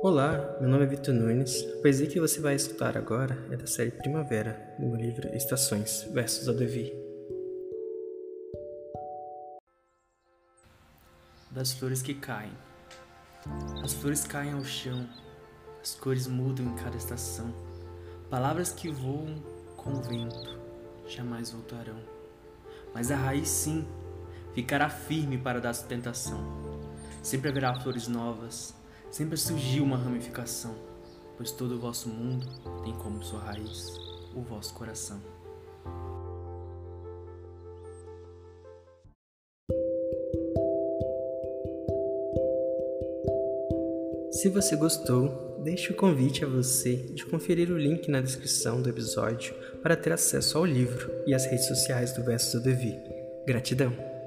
Olá, meu nome é Vitor Nunes. A poesia que você vai escutar agora é da série Primavera, do meu livro Estações, versos a Devi. Das flores que caem. As flores caem ao chão, as cores mudam em cada estação. Palavras que voam com o vento jamais voltarão. Mas a raiz sim ficará firme para dar sustentação. Sempre haverá flores novas, sempre surgiu uma ramificação, pois todo o vosso mundo tem como sua raiz o vosso coração. Se você gostou, deixe o convite a você de conferir o link na descrição do episódio para ter acesso ao livro e às redes sociais do Verso do Devi. Gratidão!